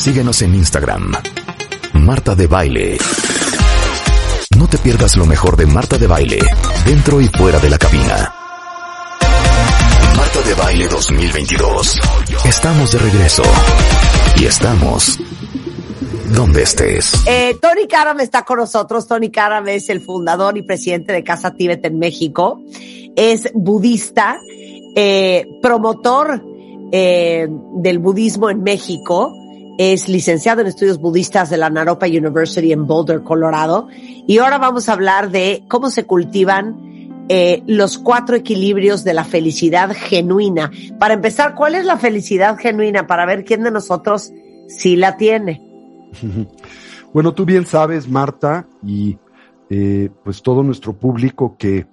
Síguenos en Instagram. Marta de Baile. No te pierdas lo mejor de Marta de Baile, dentro y fuera de la cabina. Marta de Baile 2022. Estamos de regreso. Y estamos donde estés. Eh, Tony Karam está con nosotros. Tony Karam es el fundador y presidente de Casa Tíbet en México. Es budista, eh, promotor eh, del budismo en México es licenciado en estudios budistas de la Naropa University en Boulder, Colorado. Y ahora vamos a hablar de cómo se cultivan eh, los cuatro equilibrios de la felicidad genuina. Para empezar, ¿cuál es la felicidad genuina? Para ver quién de nosotros sí la tiene. Bueno, tú bien sabes, Marta, y eh, pues todo nuestro público, que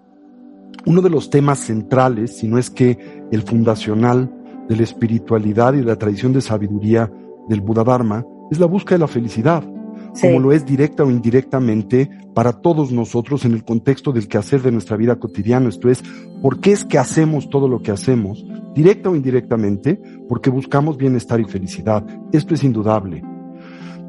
uno de los temas centrales, si no es que el fundacional de la espiritualidad y de la tradición de sabiduría del Buda Dharma es la búsqueda de la felicidad, como lo es directa o indirectamente para todos nosotros en el contexto del quehacer de nuestra vida cotidiana. Esto es, ¿por qué es que hacemos todo lo que hacemos? Directa o indirectamente, porque buscamos bienestar y felicidad. Esto es indudable.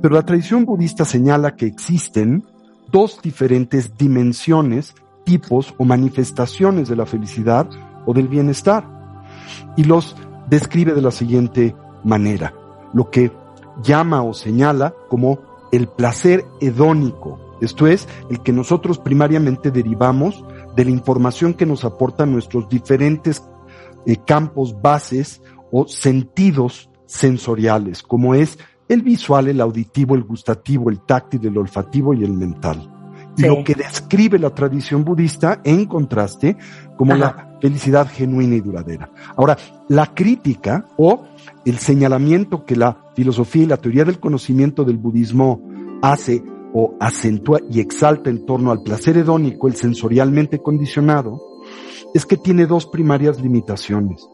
Pero la tradición budista señala que existen dos diferentes dimensiones, tipos o manifestaciones de la felicidad o del bienestar. Y los describe de la siguiente manera lo que llama o señala como el placer hedónico, esto es, el que nosotros primariamente derivamos de la información que nos aportan nuestros diferentes eh, campos bases o sentidos sensoriales, como es el visual, el auditivo, el gustativo, el táctil, el olfativo y el mental. Lo que describe la tradición budista, en contraste, como la felicidad genuina y duradera. Ahora, la crítica o el señalamiento que la filosofía y la teoría del conocimiento del budismo hace o acentúa y exalta en torno al placer hedónico, el sensorialmente condicionado, es que tiene dos primarias limitaciones.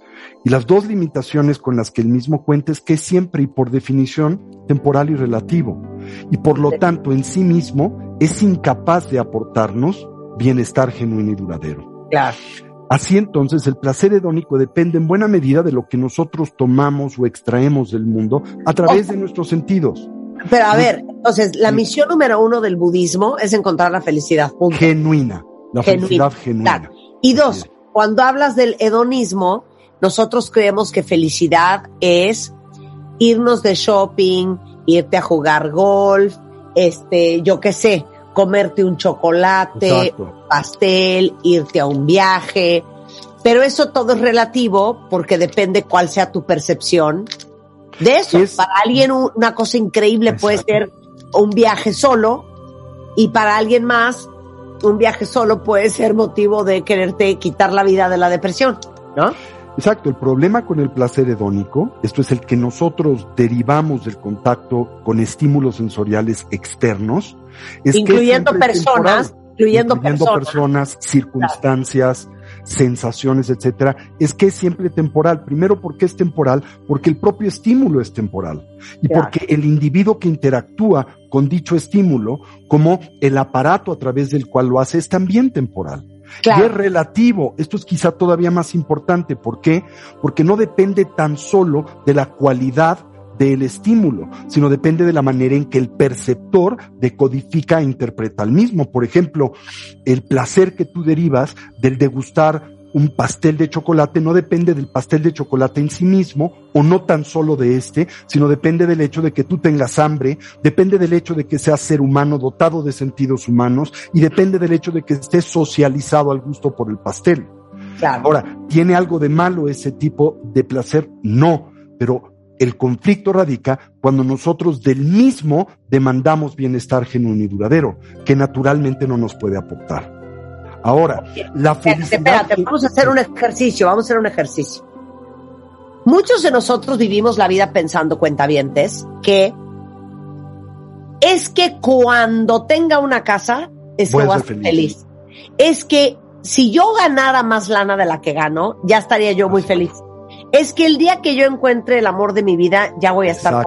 Y las dos limitaciones con las que el mismo cuenta es que es siempre y por definición temporal y relativo. Y por lo tanto en sí mismo es incapaz de aportarnos bienestar genuino y duradero. Claro. Así entonces el placer hedónico depende en buena medida de lo que nosotros tomamos o extraemos del mundo a través de nuestros sentidos. Pero a ver, entonces la misión número uno del budismo es encontrar la felicidad. Genuina, la felicidad genuina. Y dos, cuando hablas del hedonismo, nosotros creemos que felicidad es irnos de shopping, irte a jugar golf, este, yo qué sé, comerte un chocolate, pastel, irte a un viaje. Pero eso todo es relativo porque depende cuál sea tu percepción de eso. para alguien una cosa increíble puede ser un viaje solo y para alguien más un viaje solo puede ser motivo de quererte quitar la vida de la depresión, ¿no? Exacto, el problema con el placer hedónico, esto es el que nosotros derivamos del contacto con estímulos sensoriales externos, es incluyendo personas, incluyendo, personas, circunstancias, sensaciones, etcétera, es que es siempre temporal. Primero, porque es temporal? Porque el propio estímulo es temporal y porque el individuo que interactúa con dicho estímulo, como el aparato a través del cual lo hace, es también temporal. Y es relativo. Esto es quizá todavía más importante. ¿Por qué? Porque no depende tan solo de la cualidad del estímulo, sino depende de la manera en que el perceptor decodifica e interpreta el mismo. Por ejemplo, el placer que tú derivas del degustar un pastel de chocolate no depende del pastel de chocolate en sí mismo, o no tan solo de este, sino depende del hecho de que tú tengas hambre, depende del hecho de que seas ser humano dotado de sentidos humanos, y depende del hecho de que estés socializado al gusto por el pastel. Ahora, ¿tiene algo de malo ese tipo de placer? No, pero el conflicto radica cuando nosotros del mismo demandamos bienestar genuino y duradero, que naturalmente no nos puede aportar. Ahora, la felicidad. Espérate, vamos a hacer un ejercicio, vamos a hacer un ejercicio. Muchos de nosotros vivimos la vida pensando, cuentavientes, que es que cuando tenga una casa, es que voy a ser feliz. Es que si yo ganara más lana de la que gano, ya estaría yo muy feliz. Es que el día que yo encuentre el amor de mi vida, ya voy a estar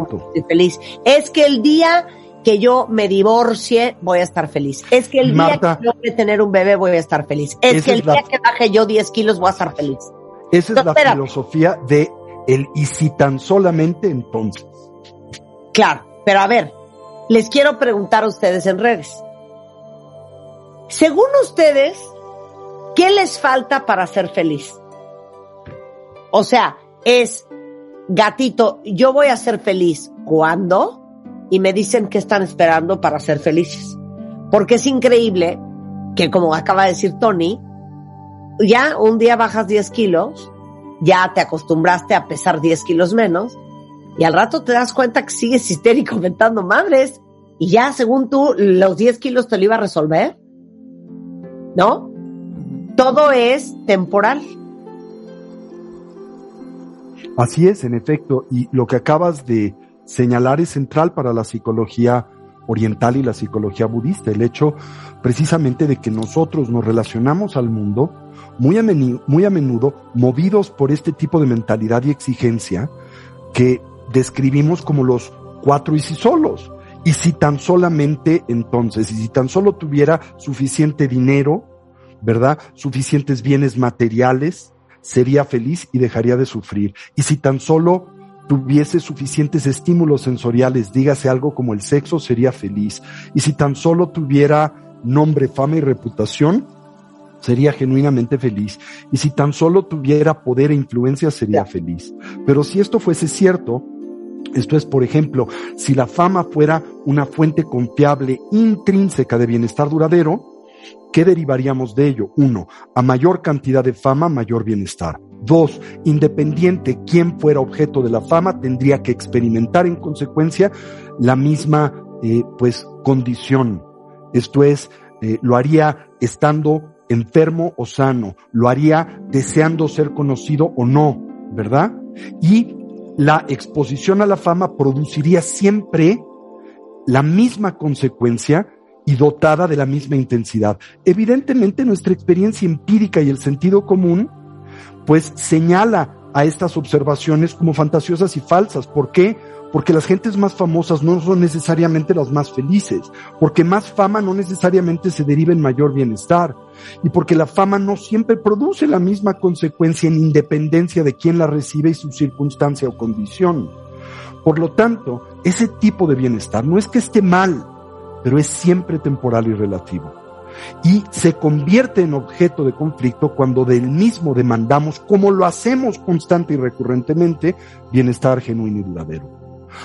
feliz. Es que el día que yo me divorcie, voy a estar feliz. Es que el día que a tener un bebé, voy a estar feliz. Es que el día que baje yo 10 kilos, voy a estar feliz. Esa es la filosofía de el y si tan solamente entonces. Claro, pero a ver, les quiero preguntar a ustedes en redes. Según ustedes, ¿qué les falta para ser feliz? O sea, es, gatito, yo voy a ser feliz. ¿Cuándo? Y me dicen que están esperando para ser felices. Porque es increíble que, como acaba de decir Tony, ya un día bajas 10 kilos, ya te acostumbraste a pesar 10 kilos menos, y al rato te das cuenta que sigues histérico inventando madres, y ya según tú los 10 kilos te lo iba a resolver. ¿No? Todo es temporal. Así es, en efecto, y lo que acabas de señalar es central para la psicología oriental y la psicología budista, el hecho precisamente de que nosotros nos relacionamos al mundo muy a, menudo, movidos por este tipo de mentalidad y exigencia que describimos como los cuatro y si solos. Y si tan solamente entonces, y si tan solo tuviera suficiente dinero, ¿verdad? Suficientes bienes materiales, sería feliz y dejaría de sufrir. Y si tan solo tuviese suficientes estímulos sensoriales, dígase algo como el sexo, sería feliz. Y si tan solo tuviera nombre, fama y reputación, sería genuinamente feliz. Y si tan solo tuviera poder e influencia, sería feliz. Pero si esto fuese cierto, esto es, por ejemplo, si la fama fuera una fuente confiable intrínseca de bienestar duradero, ¿qué derivaríamos de ello? Uno, a mayor cantidad de fama, mayor bienestar. Dos, independiente quien fuera objeto de la fama, tendría que experimentar en consecuencia la misma, eh, pues, condición. Esto es, eh, lo haría estando enfermo o sano, lo haría deseando ser conocido o no, ¿verdad? Y la exposición a la fama produciría siempre la misma consecuencia y dotada de la misma intensidad. Evidentemente nuestra experiencia empírica y el sentido común pues señala a estas observaciones como fantasiosas y falsas. ¿Por qué? porque las gentes más famosas no son necesariamente las más felices, porque más fama no necesariamente se deriva en mayor bienestar, y porque la fama no siempre produce la misma consecuencia en independencia de quien la recibe y su circunstancia o condición. Por lo tanto, ese tipo de bienestar no es que esté mal, pero es siempre temporal y relativo. Y se convierte en objeto de conflicto cuando del mismo demandamos, como lo hacemos constante y recurrentemente, bienestar genuino y duradero.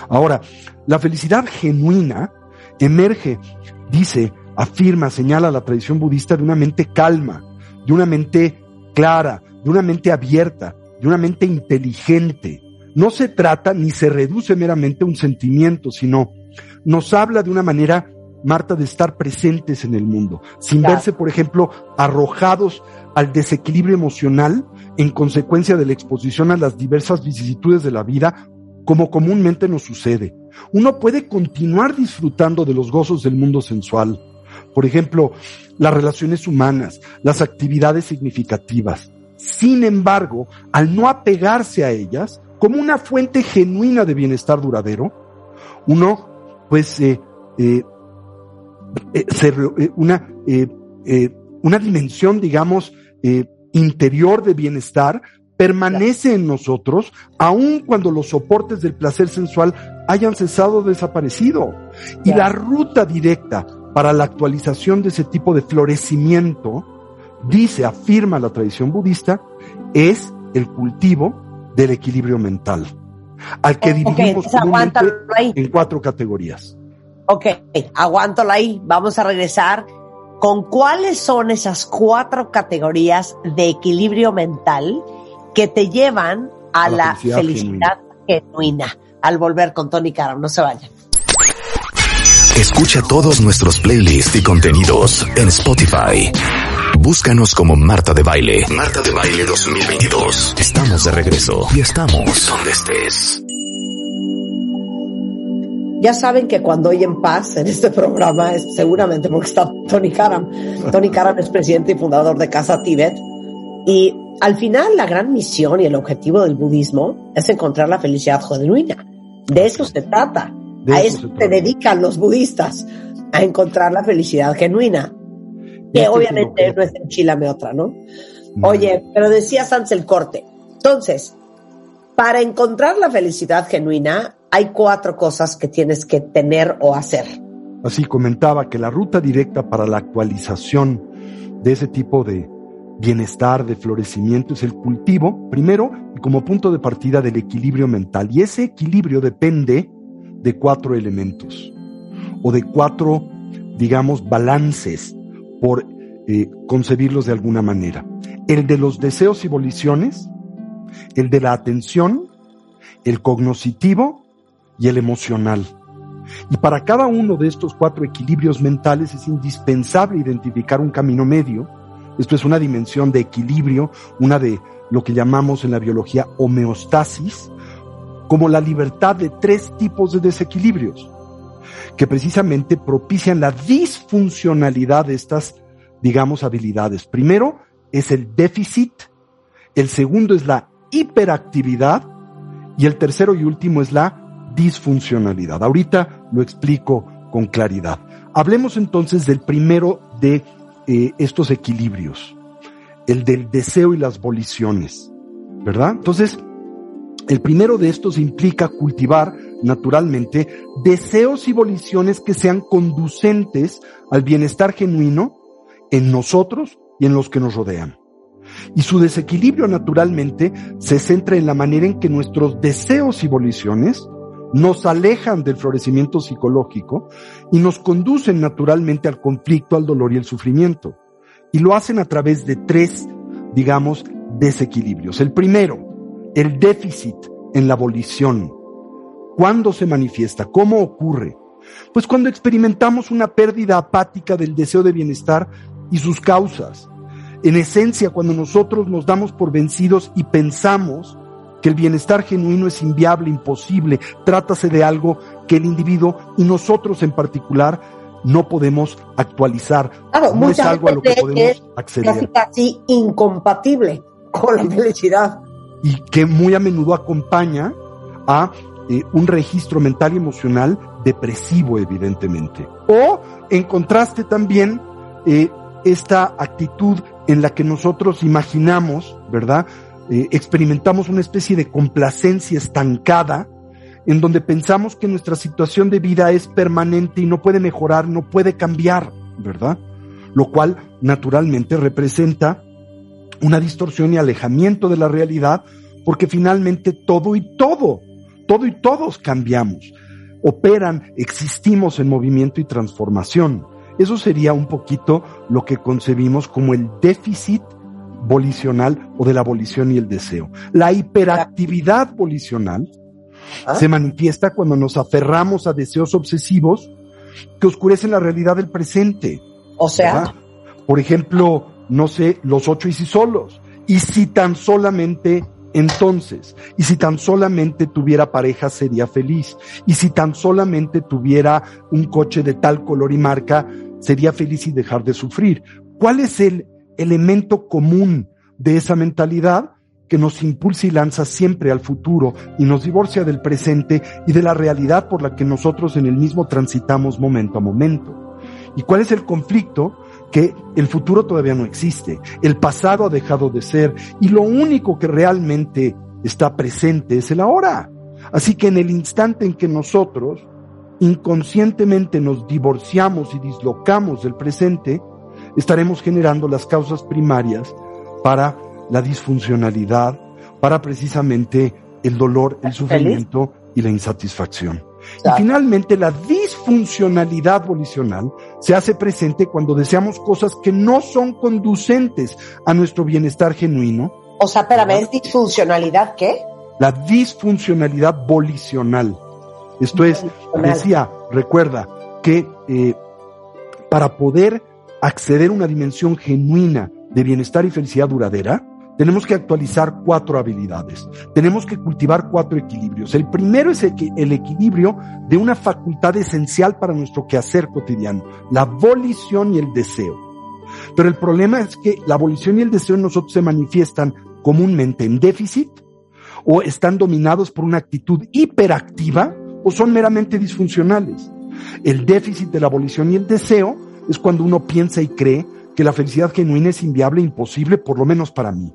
Ahora, la felicidad genuina emerge, dice, afirma, señala la tradición budista de una mente calma, de una mente clara, de una mente abierta, de una mente inteligente. No se trata ni se reduce meramente a un sentimiento, sino nos habla de una manera, Marta, de estar presentes en el mundo, sin verse, por ejemplo, arrojados al desequilibrio emocional en consecuencia de la exposición a las diversas vicisitudes de la vida como comúnmente nos sucede. Uno puede continuar disfrutando de los gozos del mundo sensual. Por ejemplo, las relaciones humanas, las actividades significativas. Sin embargo, al no apegarse a ellas como una fuente genuina de bienestar duradero, uno, pues, eh, eh, eh, una, una dimensión, digamos, interior de bienestar permanece en nosotros aun cuando los soportes del placer sensual hayan cesado o desaparecido. Y la ruta directa para la actualización de ese tipo de florecimiento, dice, afirma la tradición budista, es el cultivo del equilibrio mental, al que dividimos en cuatro categorías. Ok, aguántalo ahí. Vamos a regresar con cuáles son esas cuatro categorías de equilibrio mental que te llevan a, la, felicidad, genuina. Al volver con Tony Caro, no se vayan. Escucha todos nuestros playlists y contenidos en Spotify. Búscanos como Marta de Baile. Marta de Baile 2022. Estamos de regreso y estamos donde estés. Ya saben que cuando oyen paz en este programa es seguramente porque está Tony Karam. Tony Karam es presidente y fundador de Casa Tibet. Y al final la gran misión y el objetivo del budismo es encontrar la felicidad genuina. De eso se trata. a eso, se, se dedican los budistas, a encontrar la felicidad genuina. Que este obviamente no es enchilame otra, ¿no? ¿no? Oye, pero decías antes el corte. Entonces, para encontrar la felicidad genuina, hay cuatro cosas que tienes que tener o hacer. Así comentaba que la ruta directa para la actualización de ese tipo de bienestar, de florecimiento, es el cultivo, primero, como punto de partida del equilibrio mental. Y ese equilibrio depende de cuatro elementos, o de cuatro, digamos, balances, por eh, concebirlos de alguna manera. El de los deseos y voliciones, el de la atención, el cognoscitivo y el emocional. Y para cada uno de estos cuatro equilibrios mentales es indispensable identificar un camino medio. Esto es una dimensión de equilibrio, una de lo que llamamos en la biología homeostasis, como la libertad de tres tipos de desequilibrios, que precisamente propician la disfuncionalidad de estas, digamos, habilidades. Primero es el déficit, el segundo es la hiperactividad y el tercero y último es la disfuncionalidad. Ahorita lo explico con claridad. Hablemos entonces del primero de eh, estos equilibrios, el del deseo y las voliciones, ¿verdad? Entonces, el primero de estos implica cultivar naturalmente deseos y voliciones que sean conducentes al bienestar genuino en nosotros y en los que nos rodean. Y su desequilibrio naturalmente se centra en la manera en que nuestros deseos y voliciones nos alejan del florecimiento psicológico y nos conducen naturalmente al conflicto, al dolor y el sufrimiento. Y lo hacen a través de tres, digamos, desequilibrios. El primero, el déficit en la volición. ¿Cuándo se manifiesta? ¿Cómo ocurre? Pues cuando experimentamos una pérdida apática del deseo de bienestar y sus causas. En esencia, cuando nosotros nos damos por vencidos y pensamos que el bienestar genuino es inviable, imposible, trátase de algo que el individuo y nosotros en particular no podemos actualizar. Claro, no es algo a lo que podemos acceder. Casi incompatible con la felicidad. Y que muy a menudo acompaña a eh, un registro mental y emocional depresivo, evidentemente. O en contraste también eh, esta actitud en la que nosotros imaginamos, ¿verdad? Eh, experimentamos una especie de complacencia estancada en donde pensamos que nuestra situación de vida es permanente y no puede mejorar, no puede cambiar, ¿verdad? Lo cual naturalmente representa una distorsión y alejamiento de la realidad porque finalmente todo y todo, todo y todos cambiamos, operan, existimos en movimiento y transformación. Eso sería un poquito lo que concebimos como el déficit volicional o de la volición y el deseo. La hiperactividad volicional ¿Ah? se manifiesta cuando nos aferramos a deseos obsesivos que oscurecen la realidad del presente. O sea, ¿verdad? por ejemplo, no sé, los ocho y si solos. Y si tan solamente entonces, y si tan solamente tuviera pareja sería feliz, y si tan solamente tuviera un coche de tal color y marca, sería feliz y dejar de sufrir. ¿Cuál es el elemento común de esa mentalidad que nos impulsa y lanza siempre al futuro y nos divorcia del presente y de la realidad por la que nosotros en el mismo transitamos momento a momento. ¿Y cuál es el conflicto? Que el futuro todavía no existe, el pasado ha dejado de ser y lo único que realmente está presente es el ahora. Así que en el instante en que nosotros inconscientemente nos divorciamos y dislocamos del presente, estaremos generando las causas primarias para la disfuncionalidad, para precisamente el dolor, el sufrimiento y la insatisfacción. Y finalmente la disfuncionalidad volicional se hace presente cuando deseamos cosas que no son conducentes a nuestro bienestar genuino. O sea, espérame, ¿es disfuncionalidad qué? La disfuncionalidad volicional. Esto es, decía, recuerda que eh, para poder acceder a una dimensión genuina de bienestar y felicidad duradera, tenemos que actualizar cuatro habilidades. Tenemos que cultivar cuatro equilibrios. El primero es el equilibrio de una facultad esencial para nuestro quehacer cotidiano, la volición y el deseo. Pero el problema es que la volición y el deseo en nosotros se manifiestan comúnmente en déficit o están dominados por una actitud hiperactiva o son meramente disfuncionales. El déficit de la volición y el deseo es cuando uno piensa y cree que la felicidad genuina es inviable e imposible, por lo menos para mí.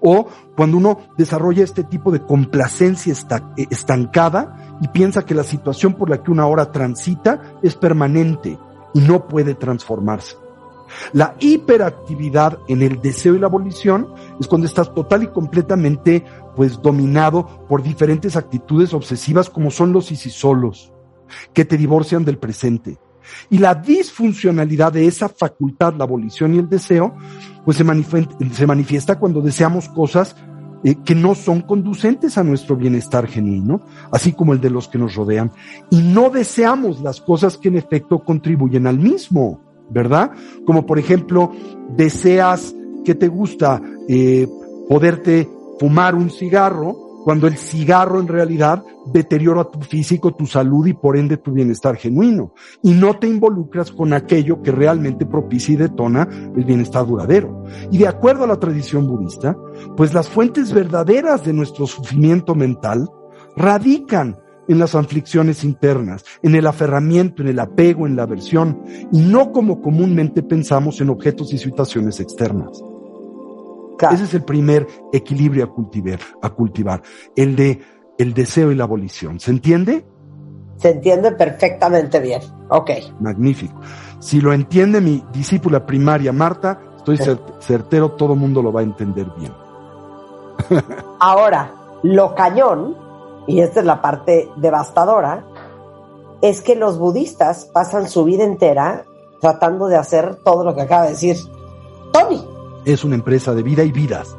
O cuando uno desarrolla este tipo de complacencia eh, estancada y piensa que la situación por la que una hora transita es permanente y no puede transformarse. La hiperactividad en el deseo y la abolición es cuando estás total y completamente pues dominado por diferentes actitudes obsesivas como son los solos que te divorcian del presente. Y la disfuncionalidad de esa facultad, la abolición y el deseo, pues se se manifiesta cuando deseamos cosas eh, que no son conducentes a nuestro bienestar genuino, así como el de los que nos rodean, y no deseamos las cosas que en efecto contribuyen al mismo, ¿verdad? Como por ejemplo, deseas que te gusta eh, poderte fumar un cigarro, cuando el cigarro en realidad deteriora tu físico, tu salud y por ende tu bienestar genuino. Y no te involucras con aquello que realmente propicia y detona el bienestar duradero. Y de acuerdo a la tradición budista, pues las fuentes verdaderas de nuestro sufrimiento mental radican en las aflicciones internas, en el aferramiento, en el apego, en la aversión, y no como comúnmente pensamos en objetos y situaciones externas. Ese es el primer equilibrio a cultivar, a cultivar, el de el deseo y la abolición. ¿Se entiende? Se entiende perfectamente bien. Ok. Magnífico. Si lo entiende mi discípula primaria Marta, estoy certero, todo el mundo lo va a entender bien. Ahora, lo cañón, y esta es la parte devastadora, es que los budistas pasan su vida entera tratando de hacer todo lo que acaba de decir Tony es una empresa de vida y vidas.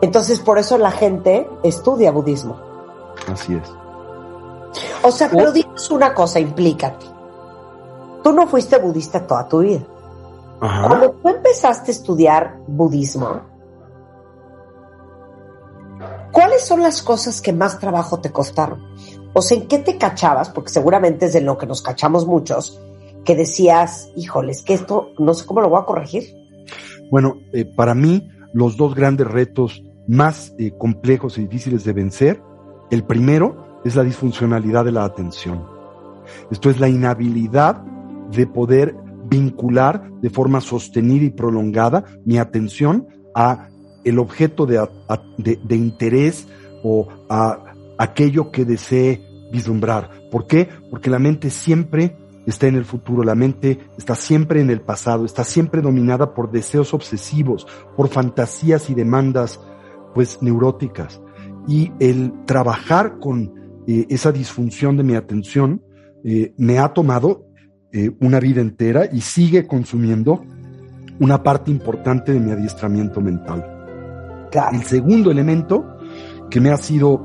Entonces, por eso la gente estudia budismo. Así es. O sea, pero dices una cosa, implícate. Tú no fuiste budista toda tu vida. Cuando tú empezaste a estudiar budismo, ¿cuáles son las cosas que más trabajo te costaron? O sea, ¿en qué te cachabas? Porque seguramente es de lo que nos cachamos muchos, que decías, híjoles, que esto no sé cómo lo voy a corregir. Bueno, eh, para mí los dos grandes retos más eh, complejos y difíciles de vencer, el primero es la disfuncionalidad de la atención. Esto es la inhabilidad de poder vincular de forma sostenida y prolongada mi atención a el objeto de, de interés o a aquello que desee vislumbrar. ¿Por qué? Porque la mente siempre está en el futuro, la mente está siempre en el pasado, está siempre dominada por deseos obsesivos, por fantasías y demandas pues neuróticas. Y el trabajar con eh, esa disfunción de mi atención eh, me ha tomado eh, una vida entera y sigue consumiendo una parte importante de mi adiestramiento mental. El segundo elemento que me ha sido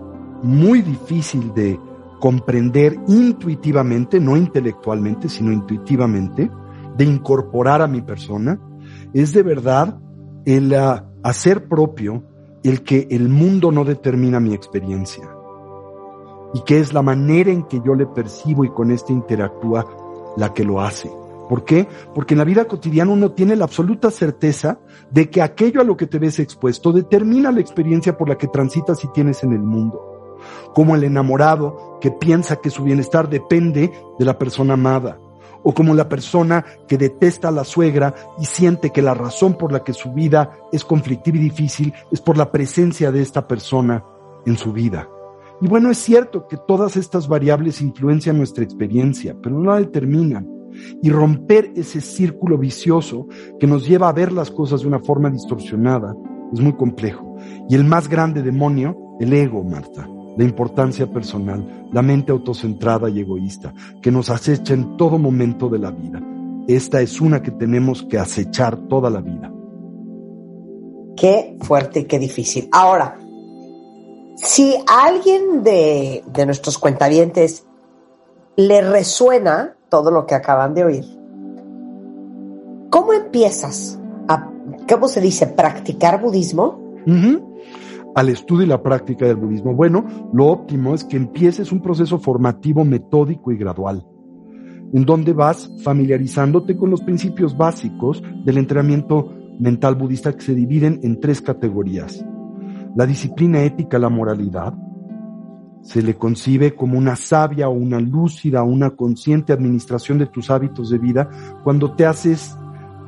muy difícil de comprender intuitivamente, no intelectualmente, sino intuitivamente, de incorporar a mi persona, es de verdad el ah, hacer propio el que el mundo no determina mi experiencia y que es la manera en que yo le percibo y con este interactúa la que lo hace. ¿Por qué? Porque en la vida cotidiana uno tiene la absoluta certeza de que aquello a lo que te ves expuesto determina la experiencia por la que transitas y tienes en el mundo como el enamorado que piensa que su bienestar depende de la persona amada, o como la persona que detesta a la suegra y siente que la razón por la que su vida es conflictiva y difícil es por la presencia de esta persona en su vida. Y bueno, es cierto que todas estas variables influencian nuestra experiencia, pero no la determinan. Y romper ese círculo vicioso que nos lleva a ver las cosas de una forma distorsionada es muy complejo. Y el más grande demonio, el ego, Marta la importancia personal, la mente autocentrada y egoísta, que nos acecha en todo momento de la vida. Esta es una que tenemos que acechar toda la vida. Qué fuerte y qué difícil. Ahora, si a alguien de, de nuestros cuentavientes le resuena todo lo que acaban de oír, ¿Cómo empiezas a, cómo se dice, practicar budismo? Al estudio y la práctica del budismo. Bueno, lo óptimo es que empieces un proceso formativo metódico y gradual, en donde vas familiarizándote con los principios básicos del entrenamiento mental budista que se dividen en tres categorías. La disciplina ética, la moralidad, se le concibe como una sabia o una lúcida una consciente administración de tus hábitos de vida cuando te haces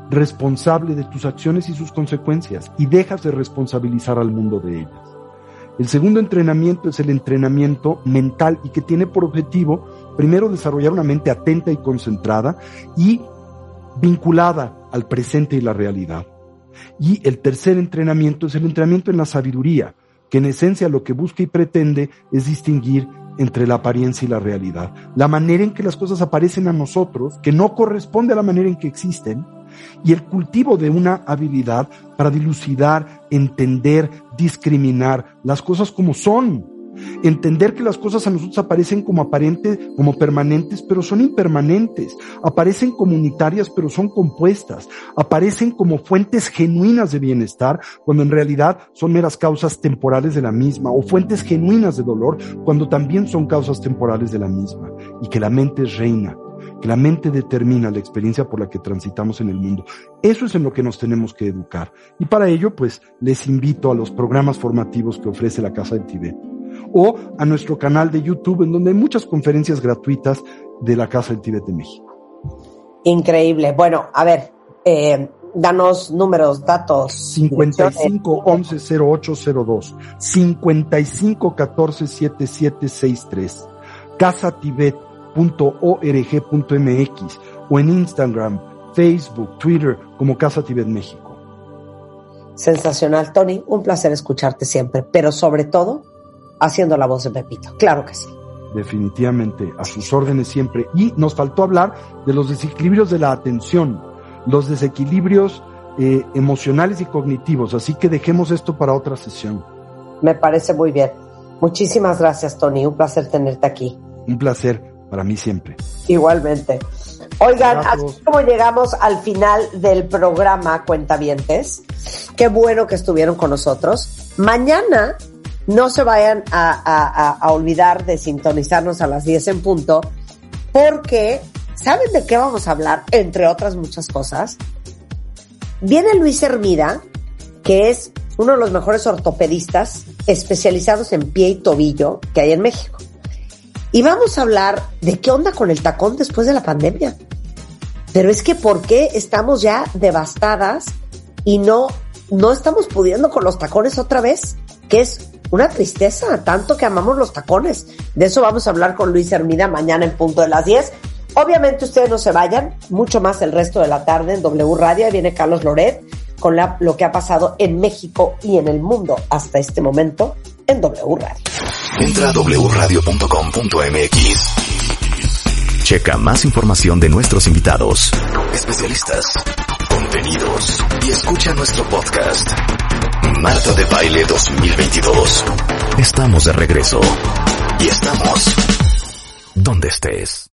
responsable de tus acciones y sus consecuencias y dejas de responsabilizar al mundo de ellas. El segundo entrenamiento es el entrenamiento mental y que tiene por objetivo primero desarrollar una mente atenta y concentrada y vinculada al presente y la realidad. Y el tercer entrenamiento es el entrenamiento en la sabiduría, que en esencia lo que busca y pretende es distinguir entre la apariencia y la realidad. La manera en que las cosas aparecen a nosotros, que no corresponde a la manera en que existen, y el cultivo de una habilidad para dilucidar, entender, discriminar las cosas como son, Entender que las cosas a nosotros aparecen como aparentes, como permanentes, pero son impermanentes. Aparecen comunitarias, pero son compuestas. Aparecen como fuentes genuinas de bienestar, cuando en realidad son meras causas temporales de la misma, o fuentes genuinas de dolor, cuando también son causas temporales de la misma. Y que la mente es reina, que la mente determina la experiencia por la que transitamos en el mundo. Eso es en lo que nos tenemos que educar. Y para ello, pues, les invito a los programas formativos que ofrece la Casa del Tibet o a nuestro canal de YouTube, en donde hay muchas conferencias gratuitas de la Casa del Tibet de México. Increíble. Bueno, a ver, eh, danos números, datos. 55 11 0802, 55 14 7763, casatibet.org.mx o en Instagram, Facebook, Twitter como Casa Tibet México. Sensacional, Tony. Un placer escucharte siempre, pero sobre todo haciendo la voz de Pepito. Claro que sí. Definitivamente, a sus órdenes siempre. Y nos faltó hablar de los desequilibrios de la atención, los desequilibrios eh, emocionales y cognitivos. Así que dejemos esto para otra sesión. Me parece muy bien. Muchísimas gracias, Tony. Un placer tenerte aquí. Un placer para mí siempre. Igualmente. Oigan, así como llegamos al final del programa Cuentavientes, qué bueno que estuvieron con nosotros. Mañana no se vayan a, olvidar de sintonizarnos a las 10 en punto, porque ¿saben de qué vamos a hablar? Entre otras muchas cosas. Viene Luis Hermida, que es uno de los mejores ortopedistas especializados en pie y tobillo que hay en México. Y vamos a hablar de qué onda con el tacón después de la pandemia. Pero es que ¿por qué estamos ya devastadas y no, no estamos pudiendo con los tacones otra vez? Que es una tristeza, tanto que amamos los tacones. De eso vamos a hablar con Luis Hermida mañana en punto de las 10. Obviamente ustedes no se vayan, mucho más el resto de la tarde en W Radio. Ahí viene Carlos Loret con lo que ha pasado en México y en el mundo hasta este momento en W Radio. Entra a wradio.com.mx. Checa más información de nuestros invitados, especialistas, contenidos y escucha nuestro podcast. Marta de Baile 2022. Estamos de regreso. Y estamos donde estés.